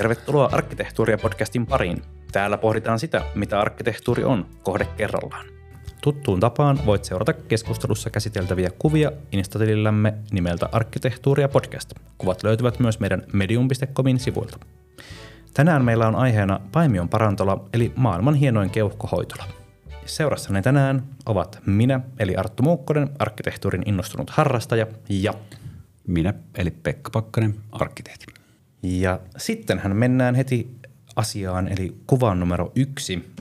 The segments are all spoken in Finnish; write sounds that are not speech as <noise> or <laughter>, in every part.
Tervetuloa Arkkitehtuuria-podcastin pariin. Täällä pohditaan sitä, mitä arkkitehtuuri on, kohde kerrallaan. Tuttuun tapaan voit seurata keskustelussa käsiteltäviä kuvia Instatilillämme nimeltä Arkkitehtuuria podcast. Kuvat löytyvät myös meidän medium.comin sivuilta. Tänään meillä on aiheena Paimion parantola, eli maailman hienoin keuhkohoitola. Seurassani tänään ovat minä, eli Arttu Muukkonen, arkkitehtuurin innostunut harrastaja, ja minä, eli Pekka Pakkanen, arkkitehti. Ja sittenhän mennään heti asiaan, eli kuvan numero yksi.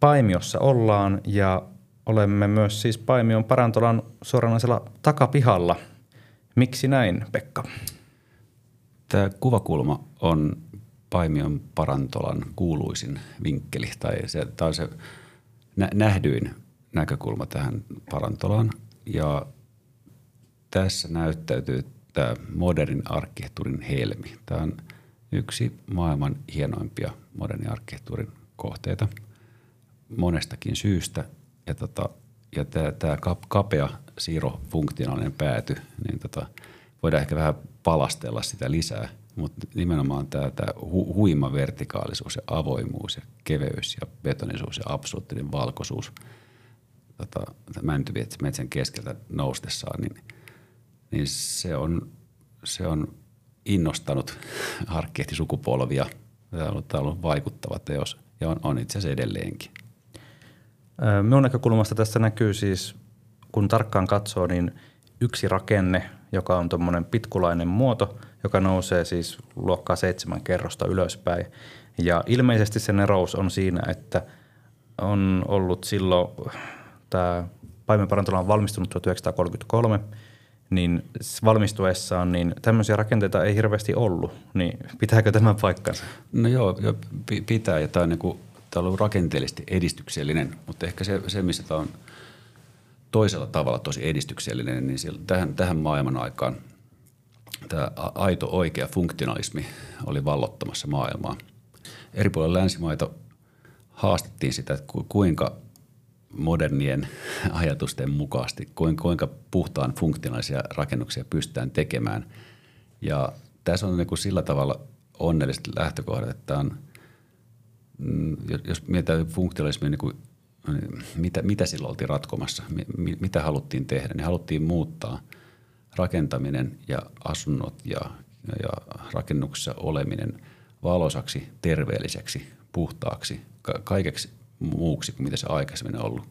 Paimiossa ollaan ja olemme myös siis Paimion parantolan suoranaisella takapihalla. Miksi näin, Pekka? Tämä kuvakulma on Paimion parantolan kuuluisin vinkkeli, tai se, tai se nähdyin näkökulma tähän parantolaan. Ja tässä näyttäytyy tämä modernin arkkitehtuurin helmi. Tämä on yksi maailman hienoimpia modernin arkkitehtuurin kohteita monestakin syystä. Ja, tota, ja tämä, tämä kapea siirrofunktionaalinen pääty, niin tota, voidaan ehkä vähän palastella sitä lisää, mutta nimenomaan tämä, tämä hu, huima vertikaalisuus ja avoimuus ja keveys ja betonisuus ja absoluuttinen valkoisuus tota, mäntyvietsän keskeltä noustessaan, niin, niin se, on, se on innostanut arkkitehtisukupolvia. Tämä on ollut, vaikuttava teos ja on, on itse asiassa edelleenkin. Minun näkökulmasta tässä näkyy siis, kun tarkkaan katsoo, niin yksi rakenne, joka on tuommoinen pitkulainen muoto, joka nousee siis luokkaa seitsemän kerrosta ylöspäin. Ja ilmeisesti se nerous on siinä, että on ollut silloin, tämä paimenparantola on valmistunut 1933, niin valmistuessaan niin tämmöisiä rakenteita ei hirveästi ollut. Niin pitääkö tämä paikkansa? No joo, jo, pitää ja tämä on, niin kuin, tämä on ollut rakenteellisesti edistyksellinen, mutta ehkä se, se missä tämä on toisella tavalla tosi edistyksellinen, niin siellä, tähän, tähän maailman aikaan – tämä aito oikea funktionalismi oli vallottamassa maailmaa. Eri puolilla länsimaita haastettiin sitä, että kuinka modernien <laughs> ajatusten mukaisesti, kuinka puhtaan funktionaalisia rakennuksia pystytään tekemään. Ja tässä on niin kuin sillä tavalla onnellisesti lähtökohdat, että on, mm, jos mietitään funktionalismia, niin kuin, mitä, mitä silloin oltiin ratkomassa, mitä haluttiin tehdä, niin haluttiin muuttaa – rakentaminen ja asunnot ja, ja rakennuksessa oleminen valosaksi, terveelliseksi, puhtaaksi, ka- kaikeksi muuksi kuin mitä se aikaisemmin on ollut.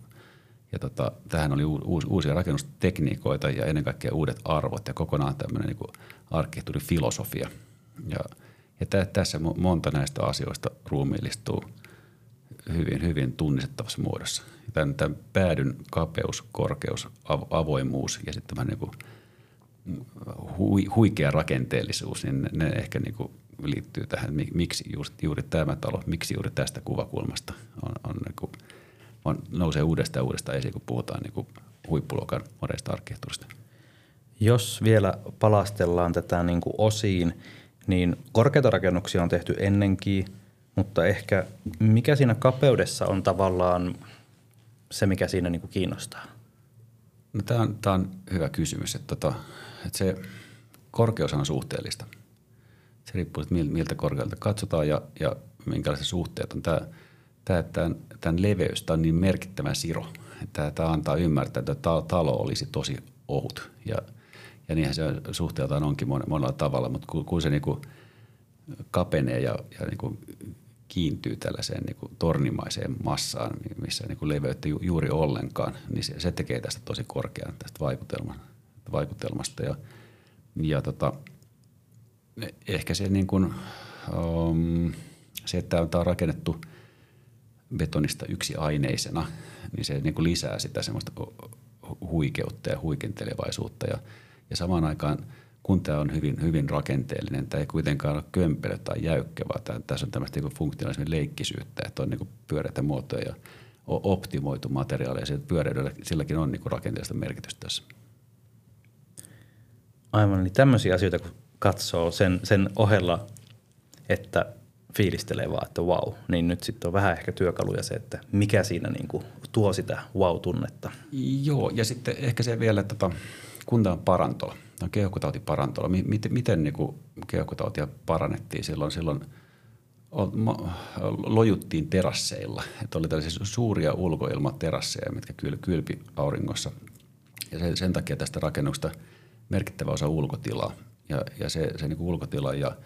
Ja tota, tähän oli uusi, uusia rakennustekniikoita ja ennen kaikkea uudet arvot ja kokonaan tämmöinen niin arkkitehtuurifilosofia. Ja, ja tä, tässä monta näistä asioista ruumiillistuu hyvin, hyvin tunnistettavassa muodossa. Tämän, tämän päädyn kapeus, korkeus, avoimuus ja sitten tämä niin kuin – hui, huikea rakenteellisuus, niin ne, ne ehkä niin kuin liittyy tähän, miksi juuri, juuri tämä talo, miksi juuri tästä kuvakulmasta on, on, niin kuin, on, nousee uudestaan ja uudestaan esiin, kun puhutaan niin kuin huippuluokan modernista arkkitehtuurista. Jos vielä palastellaan tätä niin kuin osiin, niin korkeita rakennuksia on tehty ennenkin, mutta ehkä mikä siinä kapeudessa on tavallaan se, mikä siinä niin kuin kiinnostaa? No, tämä, on, tämä on hyvä kysymys. Että tota, että se korkeus on suhteellista. Se riippuu, miltä korkealta katsotaan ja, ja minkälaiset suhteet on. Tämä, tämä, tämän, tämän leveys, tämä on niin merkittävä siro, että tämä antaa ymmärtää, että talo olisi tosi ohut. Ja, ja niinhän se suhteeltaan onkin monella tavalla, mutta kun, kun se niin kuin kapenee ja, ja niin kuin kiintyy tällaiseen niin kuin tornimaiseen massaan, missä niin kuin leveyttä ju, juuri ollenkaan, niin se, se tekee tästä tosi korkean tästä vaikutelmasta. Ja, ja tota, ehkä se, niin kuin, um, se, että tämä on rakennettu betonista yksi aineisena, niin se niin kuin lisää sitä semmoista huikeutta ja huikentelevaisuutta. Ja, ja samaan aikaan, kun tämä on hyvin, hyvin rakenteellinen, tämä ei kuitenkaan ole kömpelö tai jäykkä, vaan tässä on tämmöistä niin funktionaalisen leikkisyyttä, että on niin pyöreitä muotoja ja optimoitu materiaali ja pyöreydellä, silläkin on niin rakenteellista merkitystä tässä. Aivan, niin tämmöisiä asioita kun katsoo sen, sen ohella, että fiilistelee vaan, että wow, niin nyt sitten on vähän ehkä työkaluja se, että mikä siinä niin kuin tuo sitä wow-tunnetta. Joo, ja sitten ehkä se vielä, että tota, kun tämä on parantola, on keuhkotautiparantola, miten, miten niin kuin keuhkotautia parannettiin silloin, silloin lojuttiin terasseilla. Että oli tällaisia suuria ulkoilmaterasseja, mitkä kyl, kylpi auringossa. Ja sen, sen takia tästä rakennuksesta merkittävä osa ulkotilaa. Ja, ja se, se niin ulkotila ja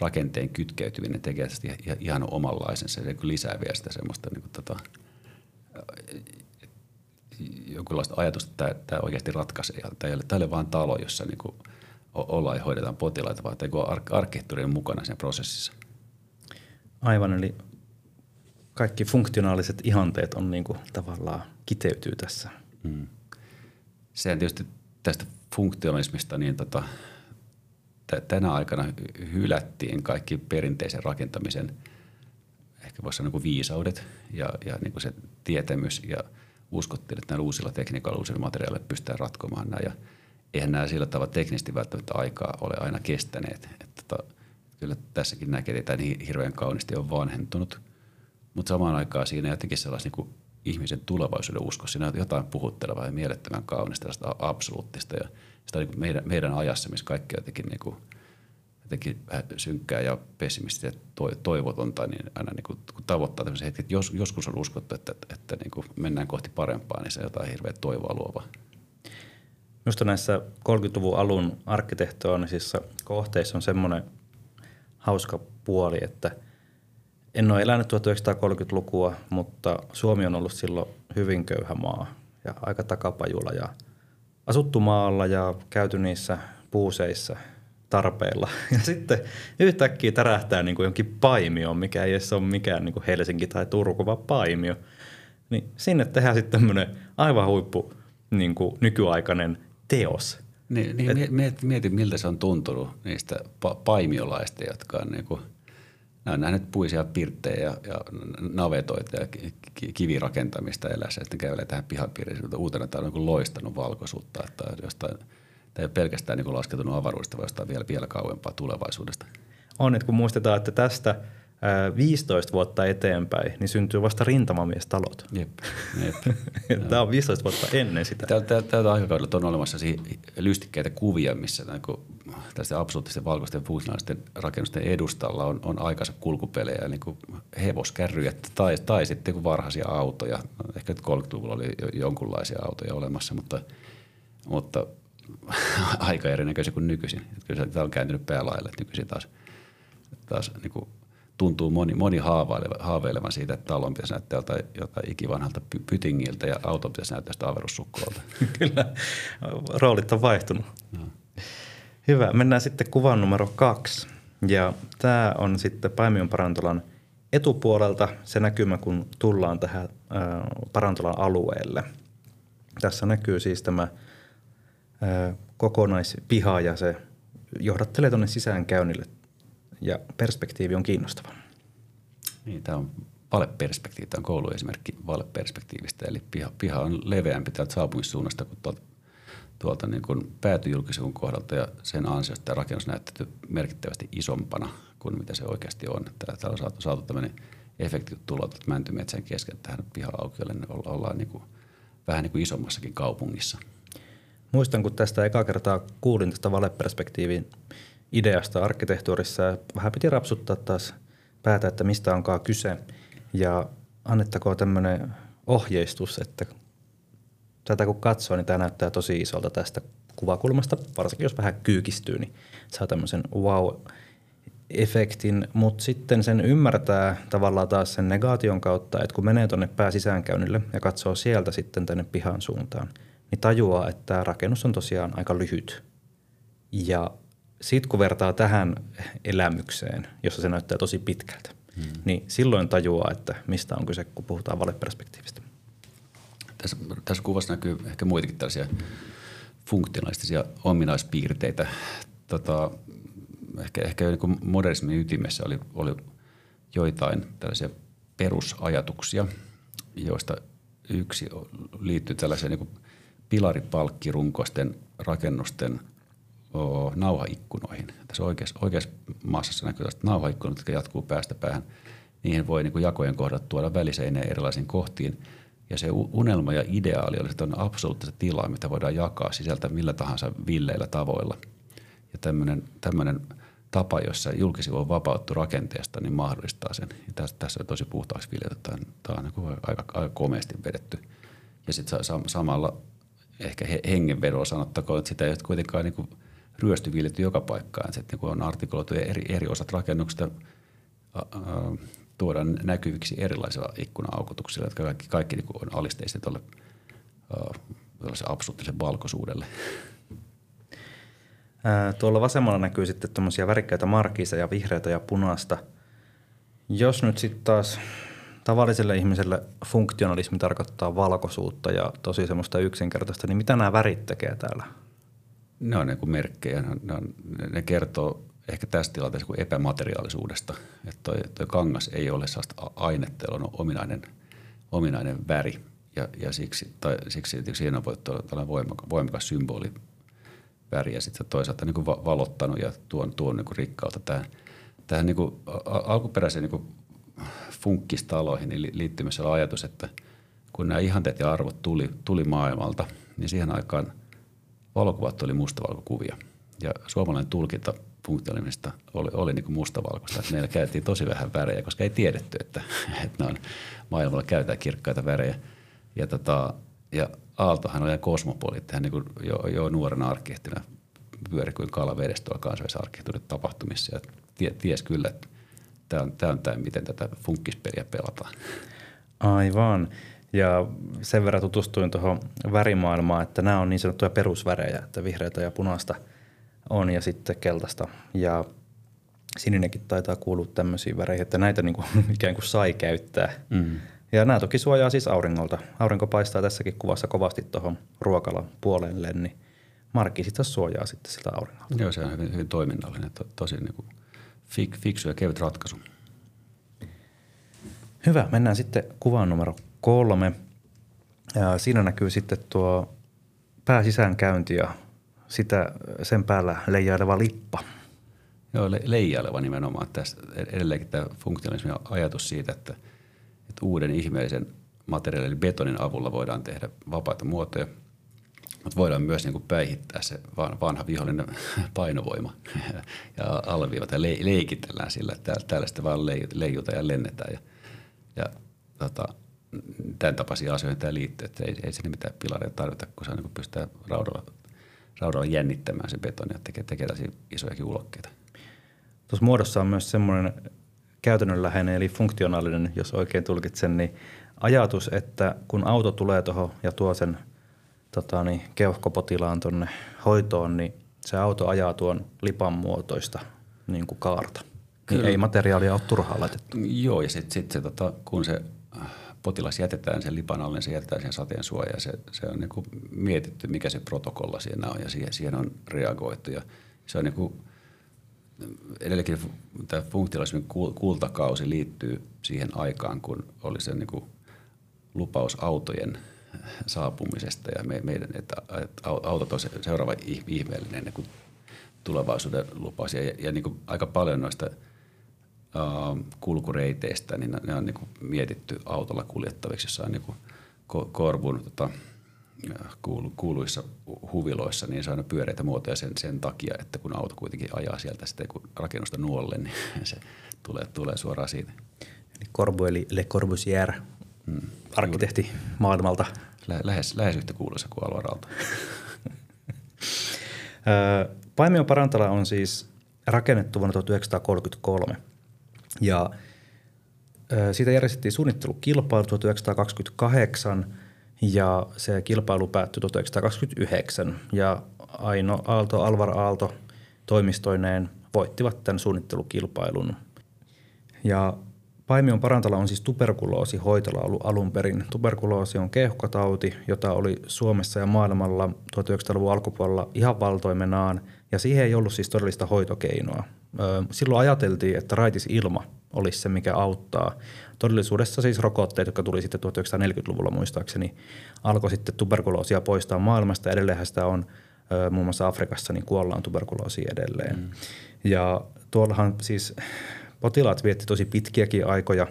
rakenteen kytkeytyminen tekee tästä ihan omanlaisensa. Se lisää vielä sitä semmoista niin kuin tota, jonkinlaista ajatusta, että tämä, tämä oikeasti ratkaisee. Tämä ei ole, tämä ei ole vain talo, jossa niin kuin ollaan ja hoidetaan potilaita, vaan tämä arkkitehtuuri on mukana siinä prosessissa. Aivan, eli kaikki funktionaaliset ihanteet on niin kuin tavallaan kiteytyy tässä. Hmm. Sehän tietysti tästä funktionalismista, niin tota, tänä aikana hylättiin kaikki perinteisen rakentamisen ehkä voisi sanoa niin viisaudet ja, ja niin kuin se tietämys ja uskottiin, että näillä uusilla tekniikoilla, uusilla materiaaleilla pystytään ratkomaan nämä ja eihän nämä sillä tavalla teknisesti välttämättä aikaa ole aina kestäneet. Että tota, kyllä tässäkin näkee, että tämä hirveän kauniisti on vanhentunut, mutta samaan aikaan siinä jotenkin sellaista niin ihmisen tulevaisuuden usko, siinä on jotain puhuttelevaa ja mielettömän kaunista, absoluuttista ja sitä niin meidän, meidän ajassa, missä kaikki jotenkin niin kuin – jotenkin vähän synkkää ja pessimististä ja toivotonta, niin aina niin kuin, kun tavoittaa tämmöisen hetken, että jos, joskus on uskottu, että, että, että niin kuin mennään kohti parempaa, niin se on jotain hirveä toivoa luova. Minusta näissä 30-luvun alun arkkitehtoonisissa kohteissa on semmoinen hauska puoli, että en ole elänyt 1930-lukua, mutta Suomi on ollut silloin hyvin köyhä maa ja aika takapajula ja asuttu maalla ja käyty niissä puuseissa – tarpeilla. <laughs> Ja sitten yhtäkkiä tärähtää niin kuin jonkin paimioon, mikä ei edes ole mikään niin kuin Helsinki tai Turku, vaan paimio. Niin sinne tehdään sitten tämmöinen aivan huippu niin kuin nykyaikainen teos. Niin, niin Et, mieti, mieti, miltä se on tuntunut niistä pa- paimiolaista, jotka on niin kuin, ne on nähnyt puisia pirttejä ja, ja navetoita ja kivirakentamista elässä. Sitten kävelee tähän pihapiiriin. Uutena tämä on niin loistanut valkoisuutta, että jostain – Tämä ei ole pelkästään niin laskeutunut avaruudesta, vaan jostain vielä, vielä kauempaa tulevaisuudesta. On, että kun muistetaan, että tästä 15 vuotta eteenpäin, niin syntyy vasta rintamamiestalot. Jep, jep. <laughs> Tämä on 15 vuotta ennen sitä. Tältä aikakaudella on olemassa lystikkeitä kuvia, missä tästä absoluuttisten valkoisten funktionaalisten rakennusten edustalla on, on aikansa kulkupelejä, niin kuin hevoskärryjä tai, tai sitten varhaisia autoja. Ehkä 30-luvulla oli jonkunlaisia autoja olemassa, mutta, mutta <laughs> aika erinäköisiä kuin nykyisin. Että kyllä tämä on kääntynyt päälaille, että nykyisin taas, taas niin kuin tuntuu moni, moni haaveilevan, haaveilevan siitä, että talon pitäisi näyttää jotain, jotain ikivanhalta pytingiltä ja auto pitäisi näyttää sitä avaruussukkulalta. <laughs> kyllä, roolit on vaihtunut. No. Hyvä, mennään sitten kuvan numero kaksi. Ja tämä on sitten Paimion parantolan etupuolelta se näkymä, kun tullaan tähän parantolan alueelle. Tässä näkyy siis tämä – kokonaispiha ja se johdattelee tuonne sisäänkäynnille ja perspektiivi on kiinnostava. Niin, tämä on valeperspektiivi, tämä on kouluesimerkki valeperspektiivistä, eli piha, piha on leveämpi täältä saapumissuunnasta kuin tuolta, tuolta niin kuin päätyjulkisivun kohdalta ja sen ansiosta tämä rakennus näyttää merkittävästi isompana kuin mitä se oikeasti on. Täällä on saatu, saatu tämmöinen efekti tulla mäntymetsän kesken tähän piha-aukiolle, niin ollaan niin kuin, vähän niin kuin isommassakin kaupungissa – Muistan, kun tästä eka kertaa kuulin tästä valeperspektiivin ideasta arkkitehtuurissa ja vähän piti rapsuttaa taas päätä, että mistä onkaan kyse. Ja annettakoon tämmöinen ohjeistus, että tätä kun katsoo, niin tämä näyttää tosi isolta tästä kuvakulmasta, varsinkin jos vähän kyykistyy, niin saa tämmöisen wow-efektin, mutta sitten sen ymmärtää tavallaan taas sen negaation kautta, että kun menee tuonne pääsisäänkäynnille ja katsoo sieltä sitten tänne pihan suuntaan – niin tajuaa, että tämä rakennus on tosiaan aika lyhyt. Ja sitten kun vertaa tähän elämykseen, jossa se näyttää tosi pitkältä, hmm. niin silloin tajuaa, että mistä on kyse, kun puhutaan valeperspektiivistä. Tässä, tässä kuvassa näkyy ehkä muitakin tällaisia funktionalistisia ominaispiirteitä. Tota, ehkä ehkä niin modernismin ytimessä oli, oli joitain tällaisia perusajatuksia, joista yksi liittyy tällaiseen niin pilaripalkkirunkoisten rakennusten o, nauhaikkunoihin. Tässä oikeassa, oikeassa massassa näkyy tästä nauhaikkunat, jotka jatkuu päästä päähän. Niihin voi niin jakojen kohdat tuoda väliseineen erilaisiin kohtiin. Ja se unelma ja ideaali oli, on absoluuttista tilaa, mitä voidaan jakaa sisältä millä tahansa villeillä tavoilla. Ja tämmöinen, tapa, jossa julkisivu on vapauttu rakenteesta, niin mahdollistaa sen. Ja tässä, tässä on tosi puhtaaksi viljelty. Tämä, on niin aika, aika komeasti vedetty. Ja sitten samalla ehkä hengenvedoa sanottakoon, että sitä ei ole kuitenkaan niin kuin ryösty viljelty joka paikkaan. Että niin on artikuloitu eri, eri osat rakennuksesta tuodaan näkyviksi erilaisilla ikkuna-aukotuksilla, jotka kaikki, kaikki niin on alisteiset tuolle absoluuttisen valkoisuudelle. tuolla vasemmalla näkyy sitten tämmöisiä värikkäitä markiseja, vihreitä ja punaista. Jos nyt sitten taas tavalliselle ihmiselle funktionalismi tarkoittaa valkoisuutta ja tosi semmoista yksinkertaista, niin mitä nämä värit tekee täällä? Ne on niin kuin merkkejä. Ne, on, ne kertoo ehkä tässä tilanteessa kuin epämateriaalisuudesta. Että toi, toi kangas ei ole sellaista ainetta, on ominainen, ominainen väri. Ja, ja siksi, tai siksi siinä on voitu olla tällainen voimakas, voimakas symboli väri ja sitten toisaalta niin kuin valottanut ja tuon, tuon niin kuin rikkaalta tähän, tähän niin kuin alkuperäiseen niin kuin funkkistaloihin niin liittyy myös ajatus, että kun nämä ihanteet ja arvot tuli, tuli maailmalta, niin siihen aikaan valokuvat oli mustavalkokuvia. Ja suomalainen tulkinta funktionalismista oli, oli niin kuin mustavalkoista. Että meillä käytiin tosi vähän värejä, koska ei tiedetty, että, että ne on, maailmalla käytetään kirkkaita värejä. Ja, tota, ja Aaltohan oli kosmopoliitti, hän niin kuin jo, jo nuorena arkkitehtina pyöri kuin kala vedestä tuolla kansainvälisessä tapahtumissa ja tie, ties kyllä, että tämä on, tämä on tämä, miten tätä funkkispeliä pelataan. Aivan. Ja sen verran tutustuin tuohon värimaailmaan, että nämä on niin sanottuja perusvärejä, että vihreitä ja punaista on ja sitten keltaista. Ja sininenkin taitaa kuulua tämmöisiin väreihin, että näitä niin kuin, <laughs> ikään kuin sai käyttää. Mm. Ja nämä toki suojaa siis auringolta. Aurinko paistaa tässäkin kuvassa kovasti tuohon ruokalan puolelle, niin markki sitä suojaa sitten siltä auringolta. Joo, se on hyvin, hyvin toiminnallinen, to, tosi niin kuin fik, fiksu ja kevyt ratkaisu. Hyvä, mennään sitten kuvaan numero kolme. Ja siinä näkyy sitten tuo pääsisäänkäynti ja sitä sen päällä leijaileva lippa. Joo, le- leijaileva nimenomaan. Tässä edelleenkin tämä funktionalismin ajatus siitä, että, että uuden ihmeellisen materiaalin eli betonin avulla voidaan tehdä vapaita muotoja, mutta voidaan myös niin kuin päihittää se vanha vihollinen <laughs> painovoima ja alleviivata ja le- leikitellään sillä, että täällä sitten vaan leijutaan ja lennetään. Ja, ja tota, tämän tapaisia asioita tämä liittyy, että ei, ei sinne mitään pilareita tarvita, kun saa niin pystytään raudalla, raudalla jännittämään se betoni ja tekee, tekee isojakin ulokkeita. Tuossa muodossa on myös semmoinen käytännönläheinen eli funktionaalinen, jos oikein tulkitsen, niin ajatus, että kun auto tulee tuohon ja tuo sen tota, niin, keuhkopotilaan tuonne hoitoon, niin se auto ajaa tuon lipan muotoista niin kuin kaarta. Niin ei materiaalia ole turhaan laitettu. Joo, ja sitten sit se, tota, kun se potilas jätetään sen lipan alle, niin se jätetään sen sateen suojaan. Se, se on niin kuin mietitty, mikä se protokolla siinä on ja siihen, siihen on reagoitu. Ja se on niin kuin, edelleenkin tämä funktionalismin kultakausi liittyy siihen aikaan, kun oli se niin kuin lupaus autojen saapumisesta ja me, meidän, että, autot on se seuraava ihmeellinen niin kuin tulevaisuuden lupaus. Ja, ja niin kuin aika paljon noista – kulkureiteistä, niin ne on niin kuin mietitty autolla kuljettaviksi jossain niin kuin Korvun tota, kuulu, kuuluissa huviloissa, niin se on pyöreitä muotoja sen, sen takia, että kun auto kuitenkin ajaa sieltä sitten kun rakennusta nuolle, niin <laughs> se tulee, tulee suoraan siitä. Eli Corbu eli Le Corbusier, hmm. arkkitehti maailmalta. Lä, lähes, lähes yhtä kuuluisa kuin Alvaralta. <laughs> Paimion parantala on siis rakennettu vuonna 1933 – ja siitä järjestettiin suunnittelukilpailu 1928 ja se kilpailu päättyi 1929 ja Aino Aalto, Alvar Aalto toimistoineen voittivat tämän suunnittelukilpailun. Ja Paimion parantala on siis tuberkuloosihoitola ollut alun perin. Tuberkuloosi on keuhkotauti, jota oli Suomessa ja maailmalla 1900-luvun alkupuolella ihan valtoimenaan, ja siihen ei ollut siis todellista hoitokeinoa silloin ajateltiin, että raitis ilma olisi se, mikä auttaa. Todellisuudessa siis rokotteet, jotka tuli sitten 1940-luvulla muistaakseni, alkoi sitten tuberkuloosia poistaa maailmasta. Edelleenhän sitä on muun muassa Afrikassa, niin kuollaan tuberkuloosia edelleen. Mm. Ja tuollahan siis potilaat vietti tosi pitkiäkin aikoja,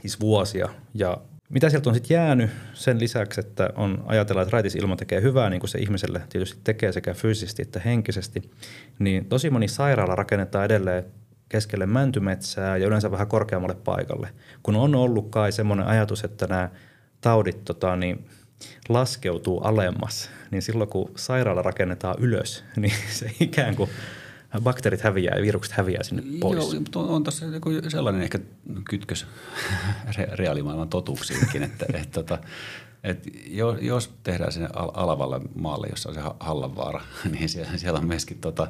siis vuosia, ja Mitä sieltä on sitten jäänyt sen lisäksi, että on ajatellaan, että raitisilma tekee hyvää, niin kuin se ihmiselle tietysti tekee sekä fyysisesti että henkisesti, niin tosi moni sairaala rakennetaan edelleen keskelle mäntymetsää ja yleensä vähän korkeammalle paikalle. Kun on ollut kai semmoinen ajatus, että nämä taudit tota, niin, laskeutuu alemmas, niin silloin kun sairaala rakennetaan ylös, <laughs> niin se ikään kuin bakteerit häviää ja virukset häviää sinne pois. Joo, on tässä sellainen ehkä kytkös <laughs> reaalimaailman totuuksiinkin, että, että, <laughs> että, tota, että jos tehdään sinne alavalle maalle, jossa on se Hallanvaara, <laughs> niin siellä, siellä on myöskin tota,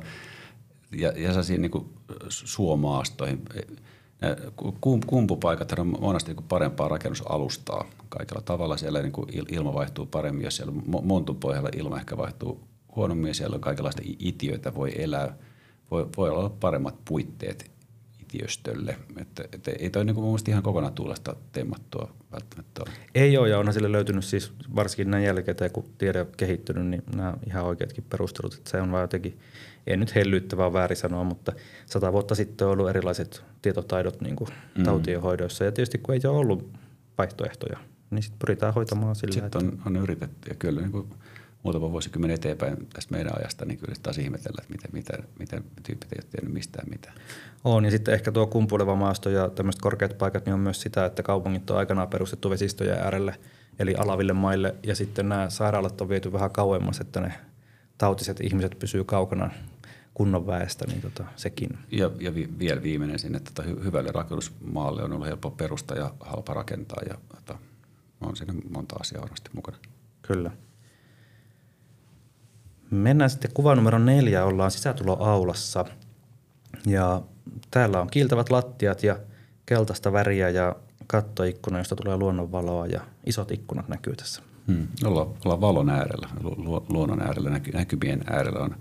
ja, ja sellaisia niin kuin suomaastoihin. Kumpupaikat on monesti niin parempaa rakennusalustaa kaikilla tavalla. Siellä niin kuin ilma vaihtuu paremmin, jos siellä montun pohjalla ilma ehkä vaihtuu huonommin. Siellä on kaikenlaista itiöitä, voi elää, voi, voi olla paremmat puitteet itiöstölle. Että, että ei toi niin kuin ihan kokonaan tuulesta temmattua välttämättä ole. Ei ole, ja onhan sille löytynyt siis varsinkin näin jälkeen, kun tiede on kehittynyt, niin nämä ihan oikeatkin perustelut, että se on vaan jotenkin – ei nyt hellyttävää on väärin sanoa, mutta sata vuotta sitten on ollut erilaiset tietotaidot niin kuin mm. tautien hoidoissa. Ja tietysti kun ei ole ollut vaihtoehtoja, niin sitten pyritään hoitamaan sillä. Sitten on, on yritetty ja kyllä niin kuin muutama vuosikymmen eteenpäin tästä meidän ajasta, niin kyllä taas ihmetellä, että miten, miten, miten tyypit ei ole tiennyt mistään mitään. On ja sitten ehkä tuo kumpuleva maasto ja tämmöiset korkeat paikat niin on myös sitä, että kaupungit on aikanaan perustettu vesistöjen äärelle eli alaville maille ja sitten nämä sairaalat on viety vähän kauemmas, että ne tautiset ihmiset pysyy kaukana kunnon väestä, niin tota, sekin. Ja, ja vi, vielä viimeinen sinne, tota, hyvälle rakennusmaalle on ollut helppo perusta ja halpa rakentaa ja tota, on siinä monta asiaa varmasti mukana. Kyllä. Mennään sitten kuva numero neljä, ollaan sisätuloaulassa ja täällä on kiiltävät lattiat ja keltaista väriä ja kattoikkuna, josta tulee luonnonvaloa ja isot ikkunat näkyy tässä. Hmm. Ollaan, ollaan valon äärellä, lu, luonnon äärellä, näky, näkymien äärellä on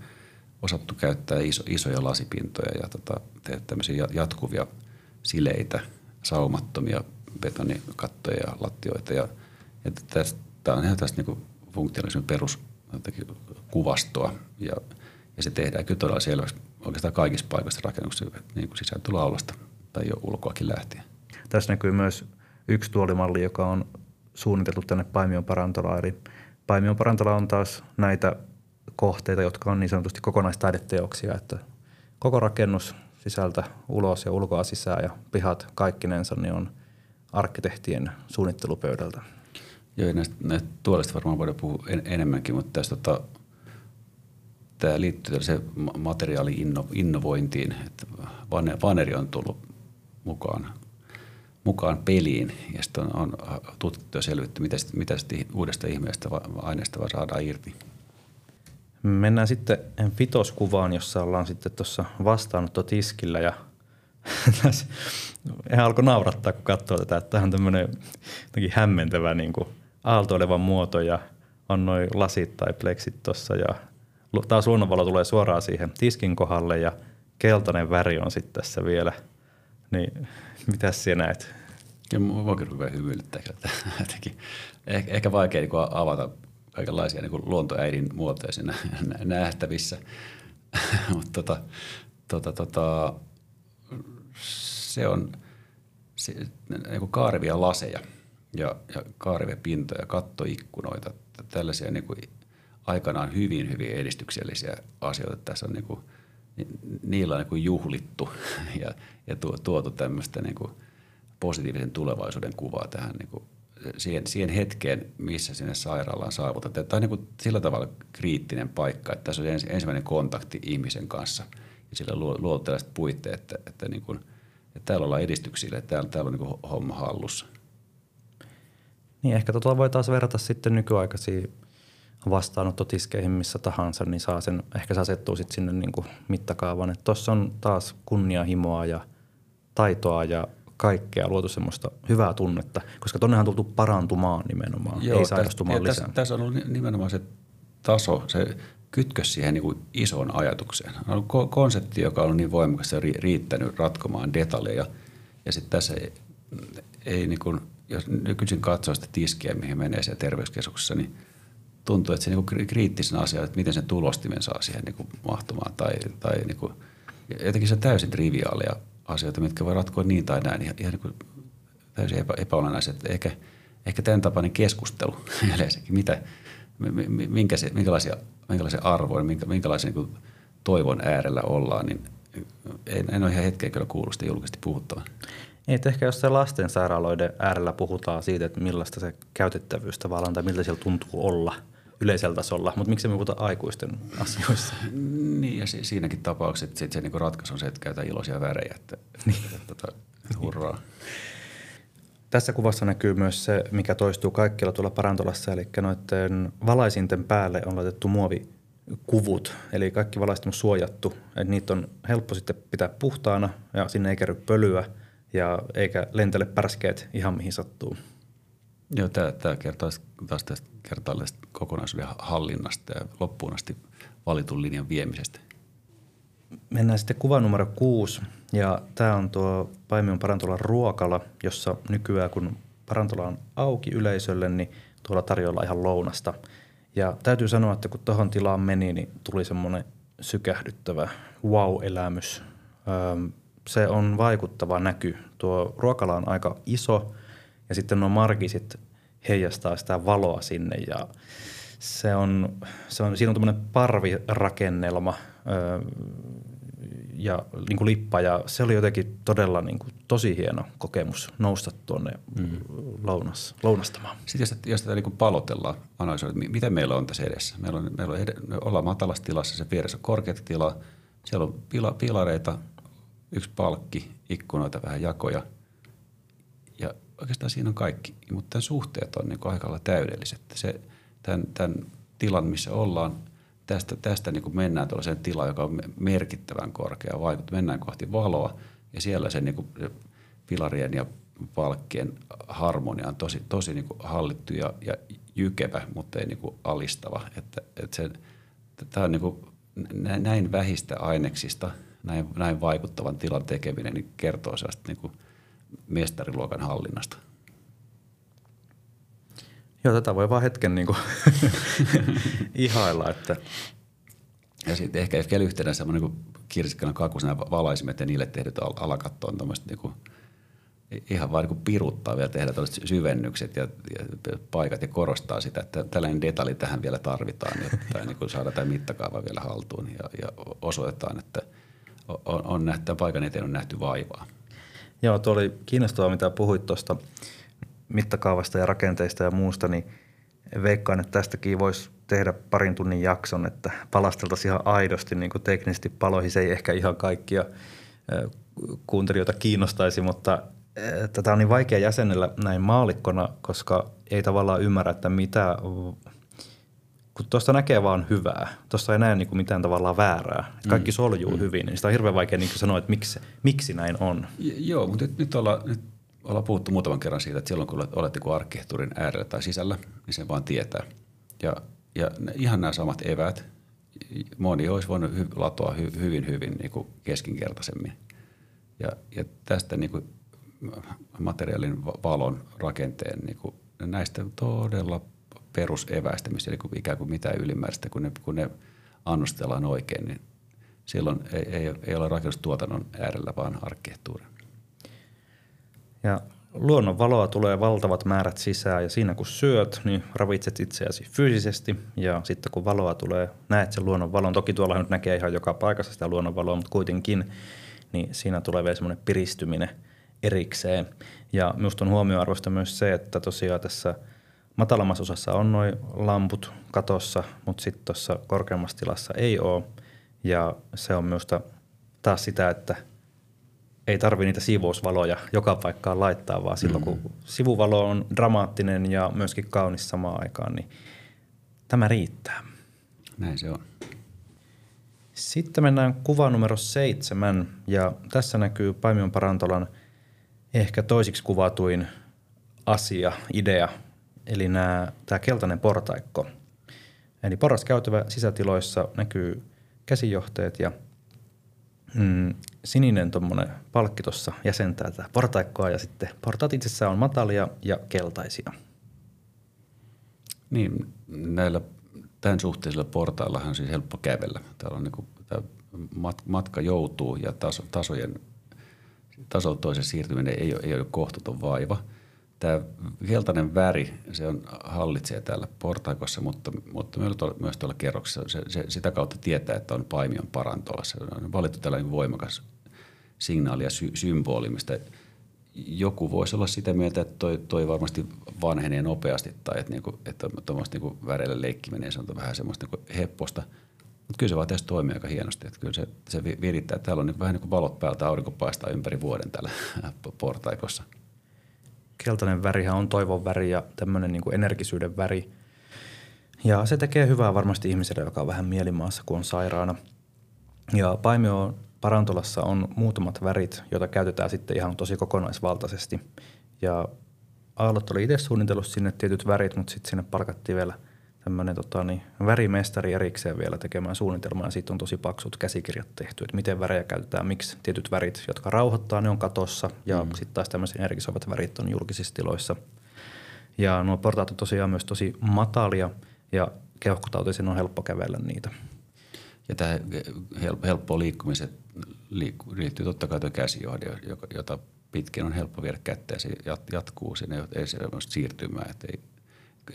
osattu käyttää iso, isoja lasipintoja ja tota, tehdä tämmöisiä jatkuvia sileitä, saumattomia betonikattoja ja lattioita. Ja, ja tämä on ihan tästä niin funktionaalisen perus kuvastoa ja, ja se tehdään kyllä todella selväksi oikeastaan kaikissa paikoissa rakennuksissa niin kuin sisääntuloaulasta tai jo ulkoakin lähtien. Tässä näkyy myös yksi tuolimalli, joka on suunniteltu tänne Paimion parantolaan. Eli Paimion parantola on taas näitä kohteita, jotka on niin sanotusti kokonaistaideteoksia, että koko rakennus sisältä ulos ja ulkoa sisään ja pihat kaikkinensa niin on arkkitehtien suunnittelupöydältä. Joo, näistä, näistä tuolista varmaan voidaan puhua en, enemmänkin, mutta tästä tota, tämä liittyy se materiaali-innovointiin, että vaneri on tullut mukaan mukaan peliin ja sitten on, on tutkittu ja selvitty, mitä, mitä uudesta ihmeestä aineesta vaan saadaan irti. Mennään sitten fitoskuvaan, jossa ollaan sitten tuossa vastaanottotiskillä ja <laughs> tässä ihan alkoi naurattaa, kun katsoo tätä, että tämä on tämmöinen hämmentävä niin kuin aaltoileva muoto ja on noin lasit tai pleksit tuossa ja taas luonnonvalo tulee suoraan siihen tiskin kohdalle ja keltainen väri on sitten tässä vielä. Niin mitä sinä näet? Ja voikin ruveta hymyilyttää. <laughs> Ehkä, ehkä vaikea niin avata kaikenlaisia niin luontoäidin muotoja siinä <laughs> nähtävissä. <laughs> Mutta tota, tota, tota, se on se, niin kuin kaarivia laseja ja, ja kaarivia pintoja, kattoikkunoita, tällaisia niin kuin aikanaan hyvin, hyvin edistyksellisiä asioita. Tässä on niin kuin, niillä on niin kuin juhlittu ja, ja tuotu tämmöistä niin kuin positiivisen tulevaisuuden kuvaa tähän niin kuin siihen, siihen hetkeen, missä sinne sairaalaan saavutetaan. Tämä on niin kuin sillä tavalla kriittinen paikka, että tässä on ensimmäinen kontakti ihmisen kanssa ja sillä luo, luo tällaiset puitteet, että, että, niin kuin, että täällä ollaan edistyksillä, että täällä, täällä on niin kuin homma hallussa. Niin, ehkä tota voi taas verrata sitten nykyaikaisiin vastaanottotiskeihin missä tahansa, niin saa sen, ehkä se asettuu sitten sinne niin kuin mittakaavan. Tuossa on taas kunnianhimoa ja taitoa ja kaikkea, luotu semmoista hyvää tunnetta, koska tonnehan on tultu parantumaan nimenomaan, Joo, ei sairastumaan lisää. Tässä, tässä on ollut nimenomaan se taso, se kytkös siihen niin kuin isoon ajatukseen. On ollut konsepti, joka on niin voimakas ja riittänyt ratkomaan detaljeja. Ja sitten tässä ei, ei niin kuin, jos nykyisin katsoo sitä tiskiä, mihin menee siellä terveyskeskuksessa, niin tuntuu, että se niin kriittisen asia, että miten sen tulostimen saa siihen niin mahtumaan. Tai, tai niin kuin, jotenkin se on täysin triviaalia asioita, mitkä voi ratkoa niin tai näin. Ihan, ihan niin täysin epä, epäolennaiset. Ehkä, ehkä tämän tapainen keskustelu <laughs> yleensäkin, mitä, minkä se, minkälaisia, minkälaisia arvoja, minkä, minkälaisia niin toivon äärellä ollaan, niin en, en ole ihan hetkeä kyllä kuullut sitä julkisesti puhuttavan. Ei, että ehkä jos se lastensairaaloiden äärellä puhutaan siitä, että millaista se käytettävyys tavallaan tai miltä siellä tuntuu olla yleisellä tasolla, mutta miksi me puhuta aikuisten asioissa? Niin ja siinäkin tapauksessa sit se niinku ratkaisu on se, että käytetään iloisia värejä, että, niin. että, että, että hurraa. Tässä kuvassa näkyy myös se, mikä toistuu kaikkialla tuolla parantolassa, eli noiden valaisinten päälle on laitettu muovikuvut, eli kaikki valaistumus suojattu, että niitä on helppo sitten pitää puhtaana ja sinne ei kerry pölyä ja eikä lentele pärskeet ihan mihin sattuu. Joo, tämä, kertoo taas tästä kertaallisesta kokonaisuuden hallinnasta ja loppuun asti valitun linjan viemisestä. Mennään sitten kuva numero kuusi ja tämä on tuo Paimion Parantolan ruokala, jossa nykyään kun Parantola on auki yleisölle, niin tuolla tarjolla ihan lounasta. Ja täytyy sanoa, että kun tuohon tilaan meni, niin tuli semmoinen sykähdyttävä wow-elämys. Se on vaikuttava näky. Tuo ruokala on aika iso ja sitten nuo markisit heijastaa sitä valoa sinne ja se on, se on, siinä on tämmöinen parvirakennelma, ja niin kuin lippa ja se oli jotenkin todella niin kuin, tosi hieno kokemus nousta tuonne mm. lounas, lounastamaan. Sitten jos, jos tätä niin kuin palotellaan, analysoida, mitä meillä on tässä edessä? Meillä on, meillä on ed- me ollaan matalassa tilassa, se vieressä on korkeat tila, siellä on pila, pilareita, yksi palkki, ikkunoita, vähän jakoja ja oikeastaan siinä on kaikki. Mutta tämän suhteet on niin aika lailla täydelliset. Se, tämän, tämän tilan, missä ollaan – tästä, tästä niin kuin mennään tuollaiseen tilaan, joka on merkittävän korkea vaikuttaa. Mennään kohti valoa ja siellä se, niin kuin, pilarien ja palkkien harmonia on tosi, tosi niin kuin hallittu ja, ja jykevä, mutta ei niin kuin alistava. Että, että se, tämä on niin kuin, näin vähistä aineksista, näin, näin vaikuttavan tilan tekeminen niin kertoo sellaista niin kuin mestariluokan hallinnasta. Joo, tätä voi vaan hetken niin kuin <laughs> ihailla, että ja sitten ehkä, ehkä yhtenä semmoinen niin kirsikkana kakusena valaisimet ja niille tehdyt alakatto on niin kuin, ihan vaan niin piruttaa vielä tehdä tällaiset syvennykset ja, ja, paikat ja korostaa sitä, että tällainen detalji tähän vielä tarvitaan, jotta niin kuin saada tämä mittakaava vielä haltuun ja, ja osoitetaan, että on, on nähty, tämän paikan eteen on nähty vaivaa. Joo, tuo oli kiinnostavaa, mitä puhuit tuosta mittakaavasta ja rakenteista ja muusta, niin veikkaan, että tästäkin voisi tehdä parin tunnin jakson, että palasteltaisiin ihan aidosti niin kuin teknisesti paloihin. Se ei ehkä ihan kaikkia kuuntelijoita kiinnostaisi, mutta tätä on niin vaikea jäsenellä näin maalikkona, koska ei tavallaan ymmärrä, että mitä, kun tuosta näkee vaan hyvää. Tuossa ei näe niin kuin mitään tavallaan väärää. Kaikki mm. soljuu mm. hyvin, niin sitä on hirveän vaikea niin sanoa, että miksi, miksi näin on. Joo, mutta nyt, nyt ollaan, nyt ollaan puhuttu muutaman kerran siitä, että silloin kun olet joku arkkitehtuurin äärellä tai sisällä, niin sen vaan tietää. Ja, ja ihan nämä samat evät, moni olisi voinut hy, latoa hy, hyvin, hyvin niin kuin keskinkertaisemmin. Ja, ja tästä niin kuin materiaalin valon rakenteen niin kuin näistä todella peruseväistä, missä ei niin ikään kuin mitään ylimääräistä, kun ne, kun ne annostellaan oikein, niin silloin ei, ei, ei ole rakennustuotannon äärellä, vaan arkkitehtuuri. Ja luonnon valoa tulee valtavat määrät sisään ja siinä kun syöt, niin ravitset itseäsi fyysisesti ja sitten kun valoa tulee, näet sen luonnon valon. Toki tuolla nyt näkee ihan joka paikassa sitä luonnon valoa, mutta kuitenkin niin siinä tulee vielä semmoinen piristyminen erikseen. Ja minusta on huomioarvoista myös se, että tosiaan tässä matalammassa osassa on noin lamput katossa, mutta sitten tuossa korkeammassa tilassa ei ole. Ja se on minusta taas sitä, että – ei tarvi niitä siivousvaloja joka paikkaan laittaa, vaan silloin kun mm. sivuvalo on dramaattinen ja myöskin kaunis samaan aikaan, niin tämä riittää. Näin se on. Sitten mennään kuva numero seitsemän ja tässä näkyy Paimion Parantolan ehkä toisiksi kuvatuin asia, idea, eli nämä, tämä keltainen portaikko. Eli porraskäytävä sisätiloissa näkyy käsijohteet ja – mm, sininen tuommoinen palkki tuossa jäsentää tätä portaikkoa ja sitten portaat itsessään on matalia ja keltaisia. Niin, näillä tämän suhteisilla portaillahan on siis helppo kävellä. Täällä on niin kuin, tämä matka joutuu ja taso, tasojen taso toisen siirtyminen ei ole, ei ole kohtuuton vaiva. Tämä keltainen väri, se on, hallitsee täällä portaikossa, mutta, mutta myös tuolla kerroksessa. Se, se, sitä kautta tietää, että on paimion parantola. Se on valittu tällainen voimakas signaali ja sy, symboli, mistä joku voisi olla sitä mieltä, että toi, toi varmasti vanhenee nopeasti tai että, niinku, että tuommoista niinku väreillä leikkiminen se on vähän semmoista niinku hepposta. Mutta kyllä se vaan tässä toimii aika hienosti. Että kyllä se, se virittää. Täällä on niin vähän niin kuin valot päältä, aurinko paistaa ympäri vuoden täällä <laughs> portaikossa – keltainen värihän on toivon väri ja tämmöinen niin energisyyden väri. Ja se tekee hyvää varmasti ihmiselle, joka on vähän mielimaassa, kun on sairaana. Ja paimio parantolassa on muutamat värit, joita käytetään sitten ihan tosi kokonaisvaltaisesti. Ja Aallot oli itse suunnitellut sinne tietyt värit, mutta sitten sinne palkattiin vielä – tämmöinen tota, niin, värimestari erikseen vielä tekemään suunnitelmaa ja siitä on tosi paksut käsikirjat tehty, että miten värejä käytetään, miksi tietyt värit, jotka rauhoittaa, ne on katossa ja mm. sitten taas tämmöiset energisoivat värit on julkisissa tiloissa. Ja nuo portaat on tosiaan myös tosi matalia ja keuhkotautisen on helppo kävellä niitä. Ja tämä helppo liikkumisen liittyy totta kai tuo käsijohde, jota pitkin on helppo viedä kättä ja se jatkuu sinne, ei se siirtymään, että ei,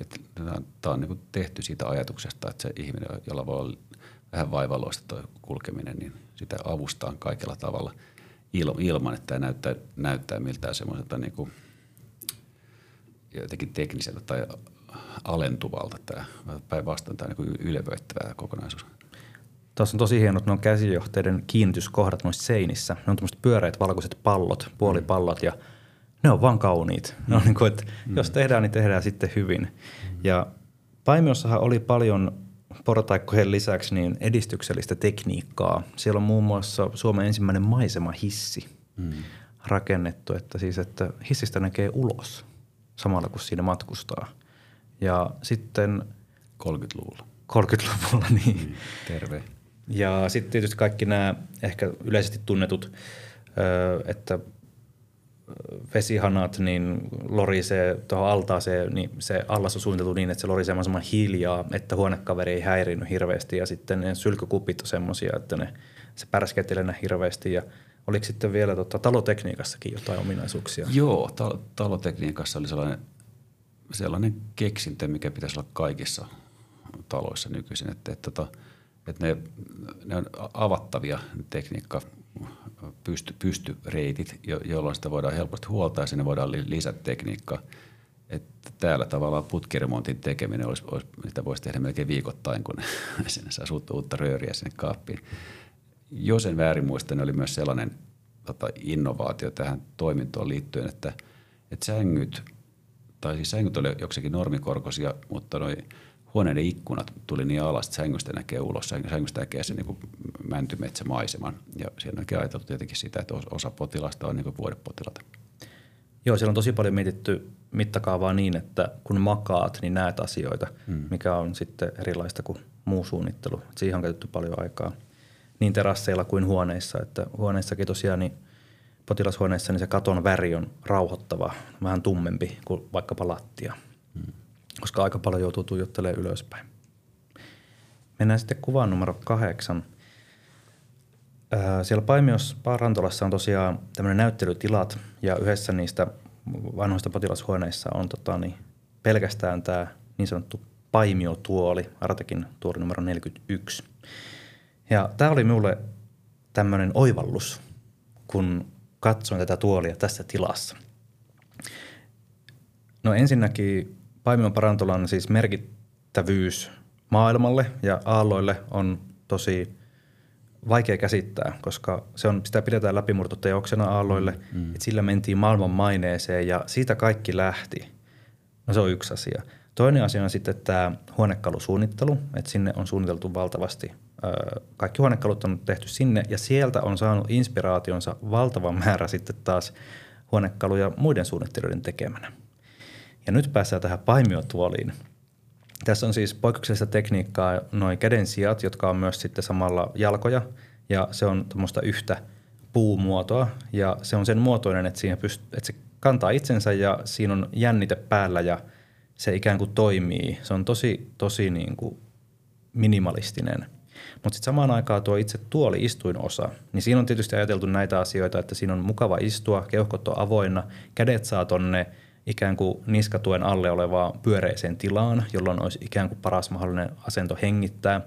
että tämä on niin tehty siitä ajatuksesta, että se ihminen, jolla voi olla vähän vaivalloista tuo kulkeminen, niin sitä avustaa kaikella tavalla ilman, että tämä näyttää, näyttää miltään semmoiselta niin kuin jotenkin tekniseltä tai alentuvalta. Tämä päinvastoin tämä niin ylevöittävä kokonaisuus. Tuossa on tosi hienot on käsijohteiden kiinnityskohdat noissa seinissä. Ne on tämmöiset pyöreät valkoiset pallot, puolipallot ja – ne on vaan kauniit. Mm. Ne on niin kuin, että mm. Jos tehdään, niin tehdään sitten hyvin. Mm. Ja Paimiossahan oli paljon portaikkojen lisäksi niin edistyksellistä tekniikkaa. Siellä on muun muassa Suomen ensimmäinen maisemahissi mm. rakennettu, että siis että hissistä näkee ulos samalla kun siinä matkustaa. Ja sitten... 30-luvulla. 30-luvulla, niin. Mm, terve. Ja sitten tietysti kaikki nämä ehkä yleisesti tunnetut, että vesihanat niin lorisee tuohon altaaseen, niin se allas on suunniteltu niin, että se lorisee mahdollisimman hiljaa, että huonekaveri ei häirinyt hirveästi. Ja sitten ne sylkykupit on semmoisia, että ne, se pärskeettelee hirveästi. Ja oliko sitten vielä tota, talotekniikassakin jotain ominaisuuksia? Joo, tal- talotekniikassa oli sellainen, sellainen keksintö, mikä pitäisi olla kaikissa taloissa nykyisin, että, että, että, että ne, ne on avattavia tekniikka pysty, pystyreitit, jo, jolloin sitä voidaan helposti huoltaa ja sinne voidaan lisätä tekniikkaa. Että täällä tavallaan putkiremontin tekeminen, olisi, olisi, sitä voisi tehdä melkein viikoittain, kun <laughs> sinne saa uutta, uutta rööriä sinne kaappiin. Jos en väärin muista, niin oli myös sellainen tota, innovaatio tähän toimintoon liittyen, että, että sängyt, tai siis sängyt oli joksikin normikorkoisia, mutta noi huoneiden ikkunat tuli niin alas, että sängystä näkee ulos, sängystä näkee se niin mäntymetsämaiseman. Ja siinä on ajateltu tietenkin sitä, että osa potilasta on niin vuodepotilaita. Joo, siellä on tosi paljon mietitty mittakaavaa niin, että kun makaat, niin näet asioita, hmm. mikä on sitten erilaista kuin muu suunnittelu. Et siihen on käytetty paljon aikaa niin terasseilla kuin huoneissa. Että huoneissakin tosiaan niin potilashuoneissa niin se katon väri on rauhoittava, vähän tummempi kuin vaikkapa lattia. Koska aika paljon joutuu tuijottelemaan ylöspäin. Mennään sitten kuvaan numero kahdeksan. Siellä Paimios Parantolassa on tosiaan tämmöinen näyttelytilat ja yhdessä niistä vanhoista potilashuoneissa on tota, niin pelkästään tämä niin sanottu paimiotuoli, Artekin tuoli numero 41. Ja tämä oli minulle tämmöinen oivallus, kun katsoin tätä tuolia tässä tilassa. No ensinnäkin Paimion parantolan siis merkittävyys maailmalle ja aalloille on tosi vaikea käsittää, koska se on, sitä pidetään läpimurtoteoksena aalloille, mm. että sillä mentiin maailman maineeseen ja siitä kaikki lähti. No se on yksi asia. Toinen asia on sitten tämä huonekalusuunnittelu, että sinne on suunniteltu valtavasti. Kaikki huonekalut on tehty sinne ja sieltä on saanut inspiraationsa valtavan määrä sitten taas huonekaluja muiden suunnittelijoiden tekemänä. Ja nyt päästään tähän paimiotuoliin. Tässä on siis poikkeuksellista tekniikkaa noin käden sijat, jotka on myös sitten samalla jalkoja ja se on tuommoista yhtä puumuotoa ja se on sen muotoinen, että, siihen pyst- että se kantaa itsensä ja siinä on jännite päällä ja se ikään kuin toimii. Se on tosi, tosi niin kuin minimalistinen. Mutta sitten samaan aikaan tuo itse tuoli istuinosa, niin siinä on tietysti ajateltu näitä asioita, että siinä on mukava istua, keuhkot on avoinna, kädet saa tonne – ikään kuin niskatuen alle olevaan pyöreiseen tilaan, jolloin olisi ikään kuin paras mahdollinen asento hengittää.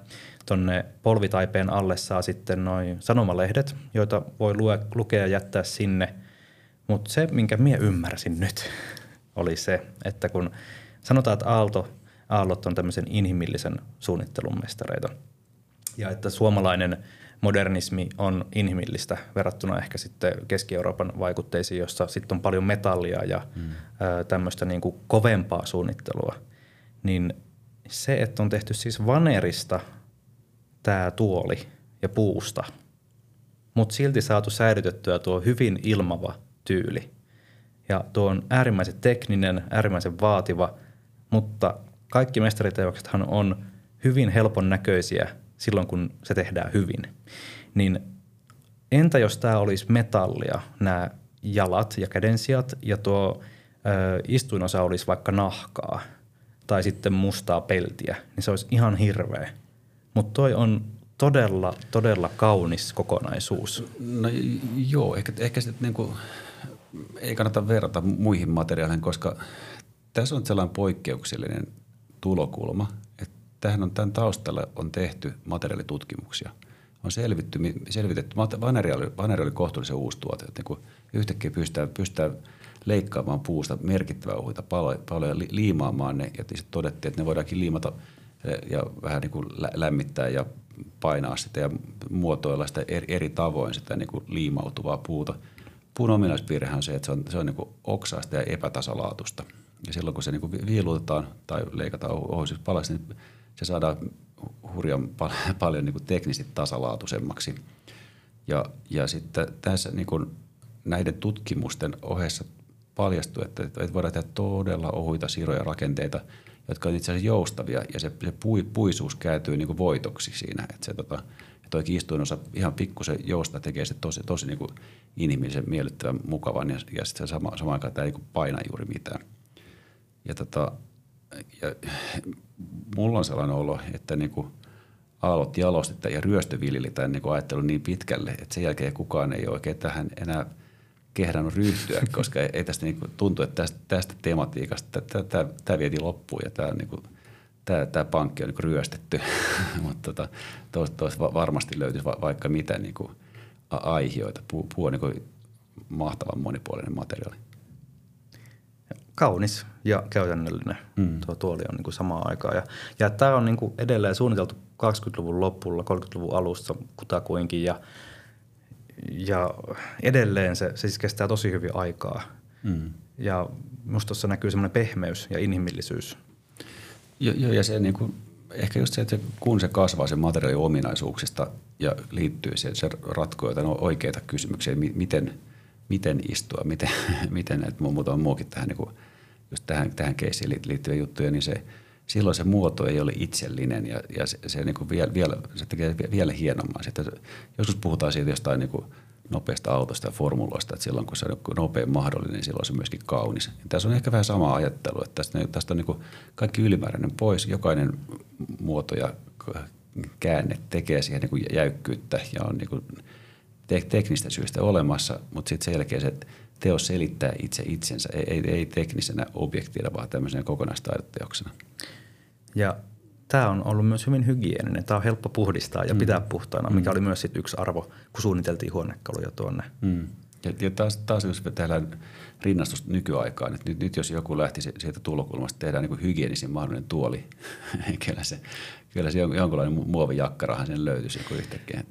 Tuonne polvitaipeen alle saa sitten noin sanomalehdet, joita voi lue, lukea ja jättää sinne. Mutta se, minkä minä ymmärsin nyt, <laughs> oli se, että kun sanotaan, että Aalto, Aallot on tämmöisen inhimillisen suunnittelun mestareita ja että suomalainen – modernismi on inhimillistä verrattuna ehkä sitten Keski-Euroopan vaikutteisiin, jossa sitten on paljon metallia ja mm. tämmöistä niin kuin kovempaa suunnittelua, niin se, että on tehty siis vanerista tämä tuoli ja puusta, mutta silti saatu säilytettyä tuo hyvin ilmava tyyli. Ja tuo on äärimmäisen tekninen, äärimmäisen vaativa, mutta kaikki mestariteoksethan on hyvin helpon näköisiä silloin, kun se tehdään hyvin. Niin entä jos tämä olisi metallia, nämä jalat ja kädensijat ja tuo ö, istuinosa olisi vaikka nahkaa tai sitten mustaa peltiä, niin se olisi ihan hirveä. Mutta toi on todella, todella kaunis kokonaisuus. No joo, ehkä, ehkä sitten niinku, ei kannata verrata muihin materiaaleihin, koska tässä on sellainen poikkeuksellinen tulokulma, tähän on, tämän taustalla on tehty materiaalitutkimuksia. On selvitty, selvitetty, vaneri oli, vaneri oli kohtuullisen uusi tuote, että niin yhtäkkiä pystytään, pystytään leikkaamaan puusta merkittävää ohuita paljon, paljon liimaamaan ne ja sitten todettiin, että ne voidaankin liimata eh, ja vähän niin kuin lämmittää ja painaa sitä ja muotoilla sitä eri, eri tavoin sitä niin kuin liimautuvaa puuta. Puun ominaispiirrehän on se, että se on, se on niin kuin oksaista ja epätasalaatusta. Ja silloin kun se niin kuin viilutetaan tai leikataan ohuisiksi palaksi, niin se saadaan hurjan pal- <laughs> paljon niin kuin teknisesti tasalaatuisemmaksi. Ja, ja sitten tässä niin kuin näiden tutkimusten ohessa paljastui, että, että voidaan tehdä todella ohuita siroja rakenteita, jotka on itse asiassa joustavia ja se, se pui, puisuus kääntyy niin kuin voitoksi siinä. Että se, tota, toi kiistuinosa ihan pikkusen jousta tekee se tosi, tosi niin kuin inhimillisen miellyttävän mukavan ja, ja sitten sama, samaan aikaan tämä ei niin paina juuri mitään. Ja tota, ja mulla on sellainen olo, että niin kuin aallot jalostetaan ja ryöstöviljelitään niin ajattelu niin pitkälle, että sen jälkeen kukaan ei oikein tähän enää kehdannut ryhtyä, <laughs> koska ei tästä niin kuin tuntuu, että tästä, tästä tematiikasta tämä, vietiin loppuun ja tämä, niin kuin, tämä, tämä pankki on niin ryöstetty, <laughs> mutta tota, tuosta varmasti löytyisi va, vaikka mitä niin kuin aihioita. Puu, puu on niin kuin mahtavan monipuolinen materiaali kaunis ja käytännöllinen mm. tuo tuoli on niin kuin samaan aikaan. Ja, ja tämä on niin kuin edelleen suunniteltu 20-luvun lopulla, 30-luvun alussa kutakuinkin ja, ja edelleen se, se siis kestää tosi hyvin aikaa. Mm. Ja musta tuossa näkyy semmoinen pehmeys ja inhimillisyys. Joo, jo, ja se niin kuin, ehkä just se, että kun se kasvaa sen materiaalin ominaisuuksista ja liittyy siihen, se ratkoo jotain oikeita kysymyksiä, miten, miten istua, miten, <laughs> miten että muutama muukin tähän niin kuin – just tähän, tähän keissiin liittyviä juttuja, niin se, silloin se muoto ei ole itsellinen ja, ja se, se, niin kuin vielä, vielä, se tekee vielä hienomman. Sitten joskus puhutaan siitä jostain niin kuin nopeasta autosta ja formuloista, että silloin kun se on nopein mahdollinen, niin silloin se on myöskin kaunis. Ja tässä on ehkä vähän sama ajattelu, että tästä, tästä on niin kuin kaikki ylimääräinen pois, jokainen muoto ja käänne tekee siihen niin kuin jäykkyyttä ja on niin kuin teknistä syystä olemassa, mutta sitten sen jälkeen se teos selittää itse itsensä, ei, ei, ei teknisenä objektina, vaan tämmöisenä kokonaistaideteoksena. Ja tämä on ollut myös hyvin hygieninen. Tämä on helppo puhdistaa ja mm. pitää puhtaana, mikä mm. oli myös sit yksi arvo, kun suunniteltiin huonekaluja tuonne. Mm. Ja, ja taas, taas jos tehdään rinnastus nykyaikaan, että nyt, nyt jos joku lähti sieltä tulokulmasta, tehdään niin hygienisin mahdollinen tuoli, <laughs> kyllä se, kyllä se jonkunlainen muovijakkarahan sen löytyisi joku yhtäkkiä.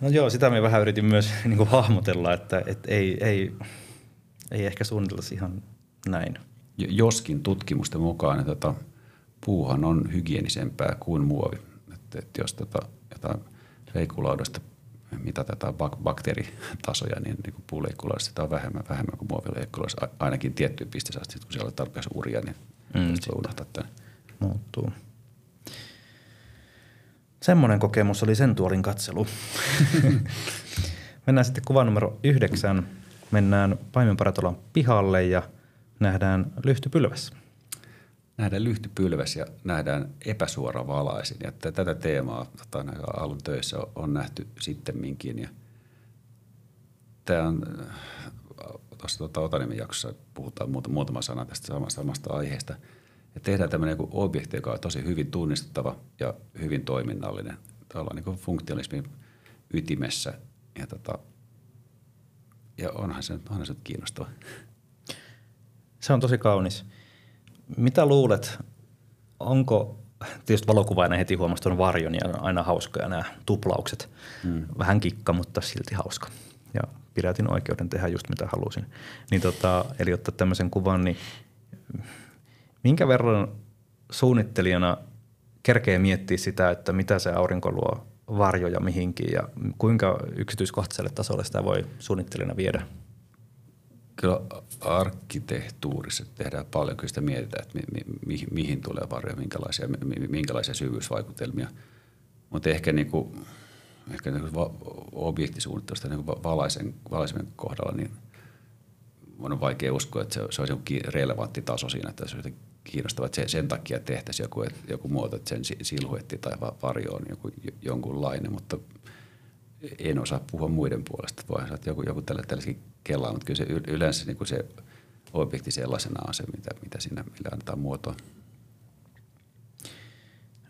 No joo, sitä me vähän yritin myös <laughs> niin kuin hahmotella, että, että ei, ei, ei ehkä suunniteltaisi ihan näin. Joskin tutkimusten mukaan, että tota, puuhan on hygienisempää kuin muovi. Että, että jos tota, jotain leikulaudasta mitatetaan bak- bakteeritasoja, niin, niin puuleikkulaudasta sitä on vähemmän, vähemmän kuin muovileikkulaudasta. Ainakin tiettyyn pisteeseen asti, kun siellä on tarpeeksi uria, niin mm, voi unohtaa tämän. Muuttuu. Semmoinen kokemus oli sen tuolin katselu. <laughs> Mennään sitten kuva numero yhdeksän mennään paimenparatolan pihalle ja nähdään lyhtypylväs. Nähdään lyhtypylväs ja nähdään epäsuora valaisin. Ja tätä teemaa tota, alun töissä on, on nähty sittemminkin. Ja tämä on tuossa tuota, Otaniemen jaksossa puhutaan muuta, muutama sana tästä samasta, samasta aiheesta. Ja tehdään tämmöinen niin objekti, joka on tosi hyvin tunnistettava ja hyvin toiminnallinen. Ollaan niin funktionalismin ytimessä. Ja, tota, ja onhan se, onhan se kiinnostava. Se on tosi kaunis. Mitä luulet, onko, tietysti valokuvainen heti huomasi tuon varjon ja aina hauskoja nämä tuplaukset. Hmm. Vähän kikka, mutta silti hauska. Ja pidätin oikeuden tehdä just mitä halusin. Niin tota, eli ottaa tämmöisen kuvan, niin minkä verran suunnittelijana kerkee miettiä sitä, että mitä se aurinko luo varjoja mihinkin ja kuinka yksityiskohtaiselle tasolle sitä voi suunnittelijana viedä? Kyllä arkkitehtuurissa tehdään paljon, kyllä sitä mietitään, että mi, mi, mi, mihin tulee varjoja, minkälaisia, mi, minkälaisia syvyysvaikutelmia. Mutta ehkä, niinku, ehkä niinku objektisuunnittelusta niinku valaisen, valaisen kohdalla, niin on vaikea uskoa, että se, se olisi relevantti taso siinä, että se olisi kiinnostavaa, että sen takia tehtäisiin joku, joku muoto, että sen silhuetti tai varjo on joku, jonkunlainen, mutta en osaa puhua muiden puolesta. Voihan että joku, joku tällä, tällaisikin kelaa, mutta kyllä se yleensä niin kuin se objekti sellaisena on se, mitä, mitä siinä millä annetaan muotoa.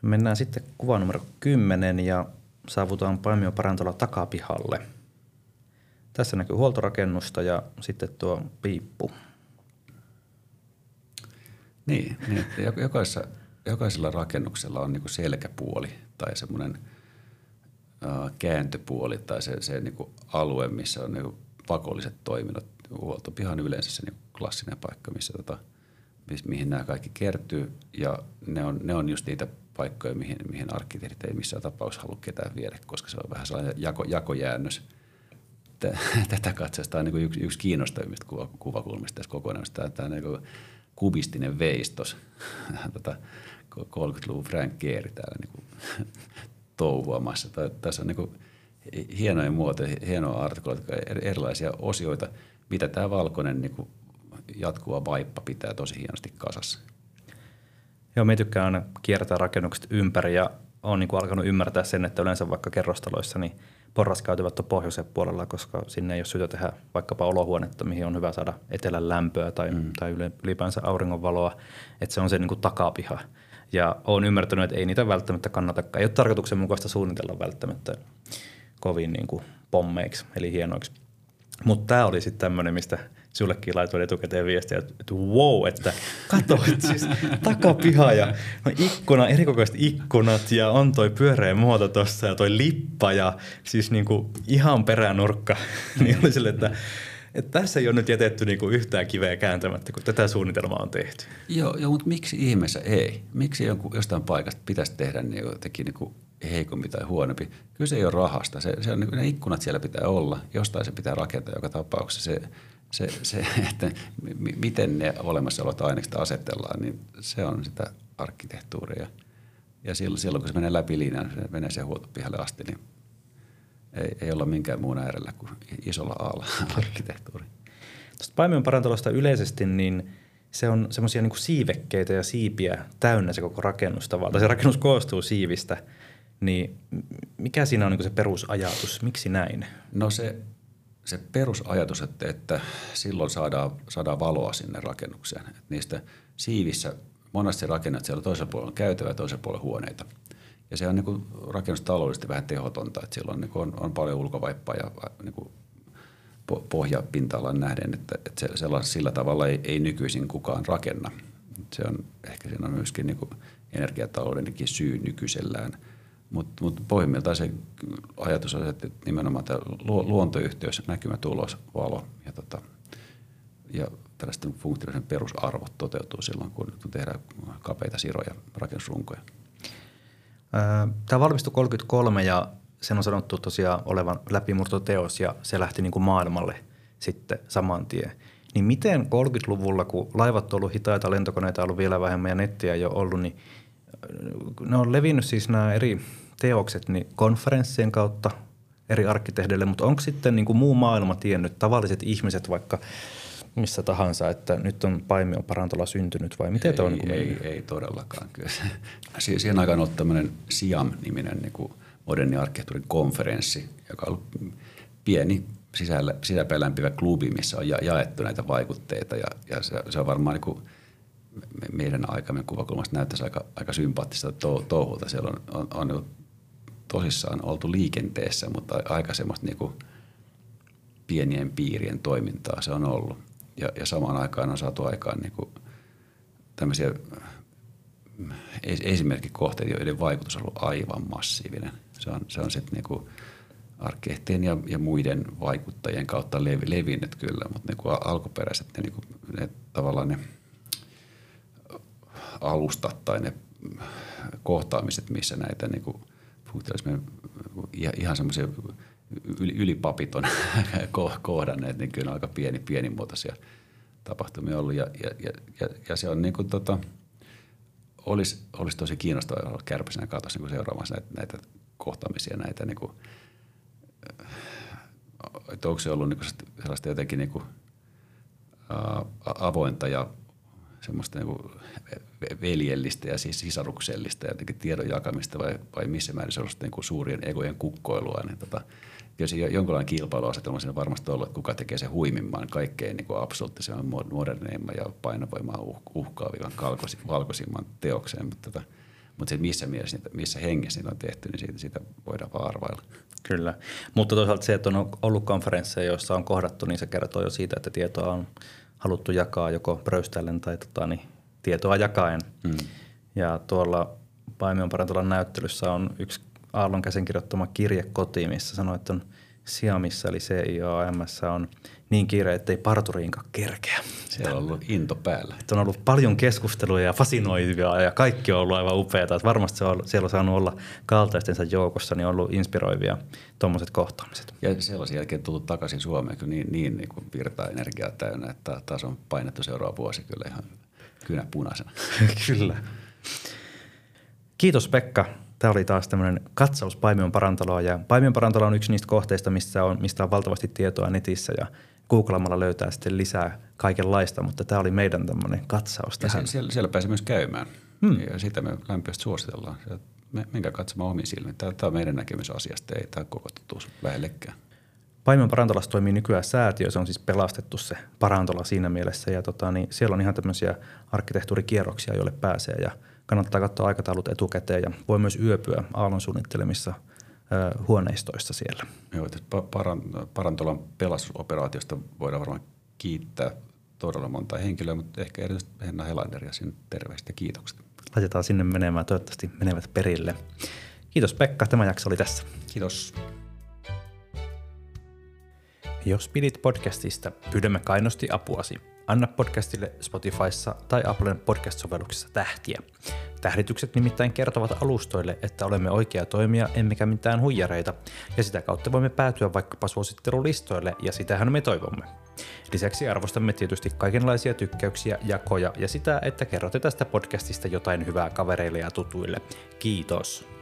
Mennään sitten kuva numero 10 ja saavutaan Paimio Parantola takapihalle. Tässä näkyy huoltorakennusta ja sitten tuo piippu. Niin, niin että jokaisessa, jokaisella rakennuksella on niin selkäpuoli tai semmoinen kääntöpuoli tai se, se niin alue, missä on niin pakolliset toiminnot. Huoltopiha on yleensä se niin klassinen paikka, missä tota, mihin nämä kaikki kertyy ja ne on, ne on just niitä paikkoja, mihin, mihin arkkitehdit ei missään tapauksessa halua ketään viedä, koska se on vähän sellainen jako, jakojäännös. Tätä katsotaan niin yksi, yksi kiinnostavimmista kuva, kuvakulmista tässä kokonaisuudessa. Tämä, tämä niin kubistinen veistos, <laughs> tota, 30-luvun Frank Gehry täällä niin kuin, <laughs> touhuamassa. Tässä on niin kuin, hienoja muotoja, hienoja artikkeloita, erilaisia osioita, mitä tämä valkoinen niin kuin, jatkuva vaippa pitää tosi hienosti kasassa. Joo, me tykkään aina kiertää rakennukset ympäri ja olen niin kuin alkanut ymmärtää sen, että yleensä vaikka kerrostaloissa niin porraskäytävät on pohjoisen puolella, koska sinne ei ole syytä tehdä vaikkapa olohuonetta, mihin on hyvä saada etelän lämpöä tai, mm. tai ylipäänsä auringonvaloa, että se on se niin kuin takapiha. Ja olen ymmärtänyt, että ei niitä välttämättä kannata, ei ole tarkoituksenmukaista suunnitella välttämättä kovin niin kuin pommeiksi, eli hienoiksi. Mutta tämä oli sitten tämmöinen, mistä sullekin laitoin etukäteen viestiä, että, wow, että kato, että siis takapiha ja no ikkuna, erikokoiset ikkunat ja on toi pyöreä muoto tuossa ja toi lippa ja siis niinku ihan peränurkka. <laughs> niin oli sille, että, että tässä ei ole nyt jätetty niinku yhtään kiveä kääntämättä, kun tätä suunnitelmaa on tehty. Joo, joo mutta miksi ihmeessä ei? Miksi jonkun, jostain paikasta pitäisi tehdä niin jotenkin niinku heikompi tai huonompi? Kyllä se ei ole rahasta. Se, se on, niin ne ikkunat siellä pitää olla. Jostain se pitää rakentaa joka tapauksessa. Se, se, se <laughs> että miten ne olemassa olevat ainekset asetellaan, niin se on sitä arkkitehtuuria. Ja silloin, silloin kun se menee läpi linjan, se menee se huoltopihalle asti, niin ei, ei olla minkään muun äärellä kuin isolla aalla <laughs> arkkitehtuuri. Tuosta Paimion parantolosta yleisesti, niin se on semmoisia niin siivekkeitä ja siipiä täynnä se koko rakennus tavallaan. Se rakennus koostuu siivistä, niin mikä siinä on niin se perusajatus? Miksi näin? No se se perusajatus, että, että silloin saadaan, saadaan valoa sinne rakennukseen. Että niistä siivissä monesti rakennat siellä toisella puolella on käytävä ja toisella puolella huoneita. Ja se on niin rakennustaloudellisesti vähän tehotonta, että silloin niin on, on paljon ulkovaippaa ja niin kuin pohjapinta-alan nähden, että, että se, sellaisella, sillä tavalla ei, ei nykyisin kukaan rakenna. Se on ehkä siinä on myöskin niin energiataloudenkin syy nykyisellään – mutta mut pohjimmiltaan se ajatus on, että nimenomaan tämä luontoyhteys, näkymä, tulos, valo ja, tota, ja tällaisten funktionaalisen perusarvot toteutuu silloin, kun, kun tehdään kapeita siroja, rakennusrunkoja. Tämä valmistui 33 ja sen on sanottu tosiaan olevan läpimurtoteos ja se lähti niin kuin maailmalle sitten saman tien. Niin miten 30-luvulla, kun laivat on ollut hitaita, lentokoneita on ollut vielä vähemmän ja nettiä ei ole ollut, niin ne on levinnyt siis nämä eri teokset niin konferenssien kautta eri arkkitehdeille, mutta onko sitten niin kuin muu maailma tiennyt, tavalliset ihmiset vaikka missä tahansa, että nyt on Paimion parantola syntynyt vai miten tämä on niin ei, ei, todellakaan. Kyllä. Siihen aikaan on ollut tämmöinen SIAM-niminen niin kuin moderni arkkitehtuurin konferenssi, joka on ollut pieni sisällä, sisäpäin lämpivä klubi, missä on ja, jaettu näitä vaikutteita ja, ja se, se on varmaan niin kuin meidän aikamme kuvakulmasta näyttäisi aika, aika sympaattista to, touhulta. Siellä on, on, on niin tosissaan oltu liikenteessä, mutta aika semmoista niin kuin pienien piirien toimintaa se on ollut. Ja, ja samaan aikaan on saatu aikaan niin kuin tämmöisiä esimerkkikohteita, joiden vaikutus on ollut aivan massiivinen. Se on, se on sitten niinku arkkitehtien ja, ja muiden vaikuttajien kautta lev, levinnyt kyllä, mutta niinku alkuperäiset ne, niinku, ne tavallaan ne alustat tai ne kohtaamiset, missä näitä niinku, ihan semmoisia yli, ylipapit on <laughs> kohdanneet, niin kyllä on aika pieni, pienimuotoisia tapahtumia ollut. Ja, ja, ja, ja se on niin kuin tota, olisi, olisi tosi kiinnostavaa olla kärpäisenä katossa niin seuraamassa näitä, näitä kohtaamisia, näitä niin kuin, että onko se ollut niin sellaista jotenkin niin kuin, ää, avointa ja semmoista niin kuin veljellistä ja siis sisaruksellista ja jotenkin tiedon jakamista vai, vai missä määrin sellaista niin kuin suurien egojen kukkoilua, niin tota, jos jonkinlainen kilpailuasetelma siinä varmasti ollut, että kuka tekee se huimimman, kaikkein niin kuin absoluuttisen moderneimman ja painovoimaa uh, uhkaavivan valkoisimman teokseen, mutta, tota, mutta se, missä mielessä, missä hengessä niitä on tehty, niin siitä, siitä voidaan vaan arvailla. Kyllä, mutta toisaalta se, että on ollut konferensseja, joissa on kohdattu, niin se kertoo jo siitä, että tietoa on haluttu jakaa joko pröyställen tai tota, niin, tietoa jakaen. Mm. Ja tuolla Paimion parantolan näyttelyssä on yksi Aallon käsin kirjoittama kirje kotiin, missä sanoi, että on Siamissa eli CIAMS on niin kiire, että ei parturiinkaan kerkeä. Siellä on ollut into päällä. Että on ollut paljon keskusteluja ja fasinoivia ja kaikki on ollut aivan upeaa. Että varmasti se on, siellä on saanut olla kaltaistensa joukossa, niin on ollut inspiroivia tuommoiset kohtaamiset. Ja sellaisen jälkeen tullut takaisin Suomeen kyllä niin, niin, niin kuin virtaa energiaa täynnä, että taas on painettu seuraava vuosi kyllä ihan kynä punaisena. <laughs> kyllä. Kiitos Pekka Tämä oli taas tämmöinen katsaus Paimion parantaloa ja Paimion parantalo on yksi niistä kohteista, missä on, mistä on valtavasti tietoa netissä ja googlaamalla löytää sitten lisää kaikenlaista, mutta tämä oli meidän tämmöinen katsaus tähän. Ja siellä, siellä pääsee myös käymään hmm. ja sitä me lämpimästi suositellaan. Minkä katsomaan omiin silmiin. Tämä, tämä on meidän näkemys asiasta, ei tämä koko totuus lähellekään. Paimion parantolassa toimii nykyään säätiö, se on siis pelastettu se parantola siinä mielessä ja tota, niin siellä on ihan tämmöisiä arkkitehtuurikierroksia, joille pääsee ja – kannattaa katsoa aikataulut etukäteen ja voi myös yöpyä aallon suunnittelemissa huoneistoissa siellä. Joo, parantolan pelastusoperaatiosta voidaan varmaan kiittää todella monta henkilöä, mutta ehkä erityisesti Henna Helanderia sinne terveistä kiitokset. Laitetaan sinne menemään, toivottavasti menevät perille. Kiitos Pekka, tämä jakso oli tässä. Kiitos. Jos pidit podcastista, pyydämme kainosti apuasi – Anna podcastille Spotifyssa tai Applen podcast-sovelluksessa tähtiä. Tähditykset nimittäin kertovat alustoille, että olemme oikea toimija emmekä mitään huijareita, ja sitä kautta voimme päätyä vaikkapa suosittelulistoille, ja sitähän me toivomme. Lisäksi arvostamme tietysti kaikenlaisia tykkäyksiä, jakoja ja sitä, että kerrotte tästä podcastista jotain hyvää kavereille ja tutuille. Kiitos!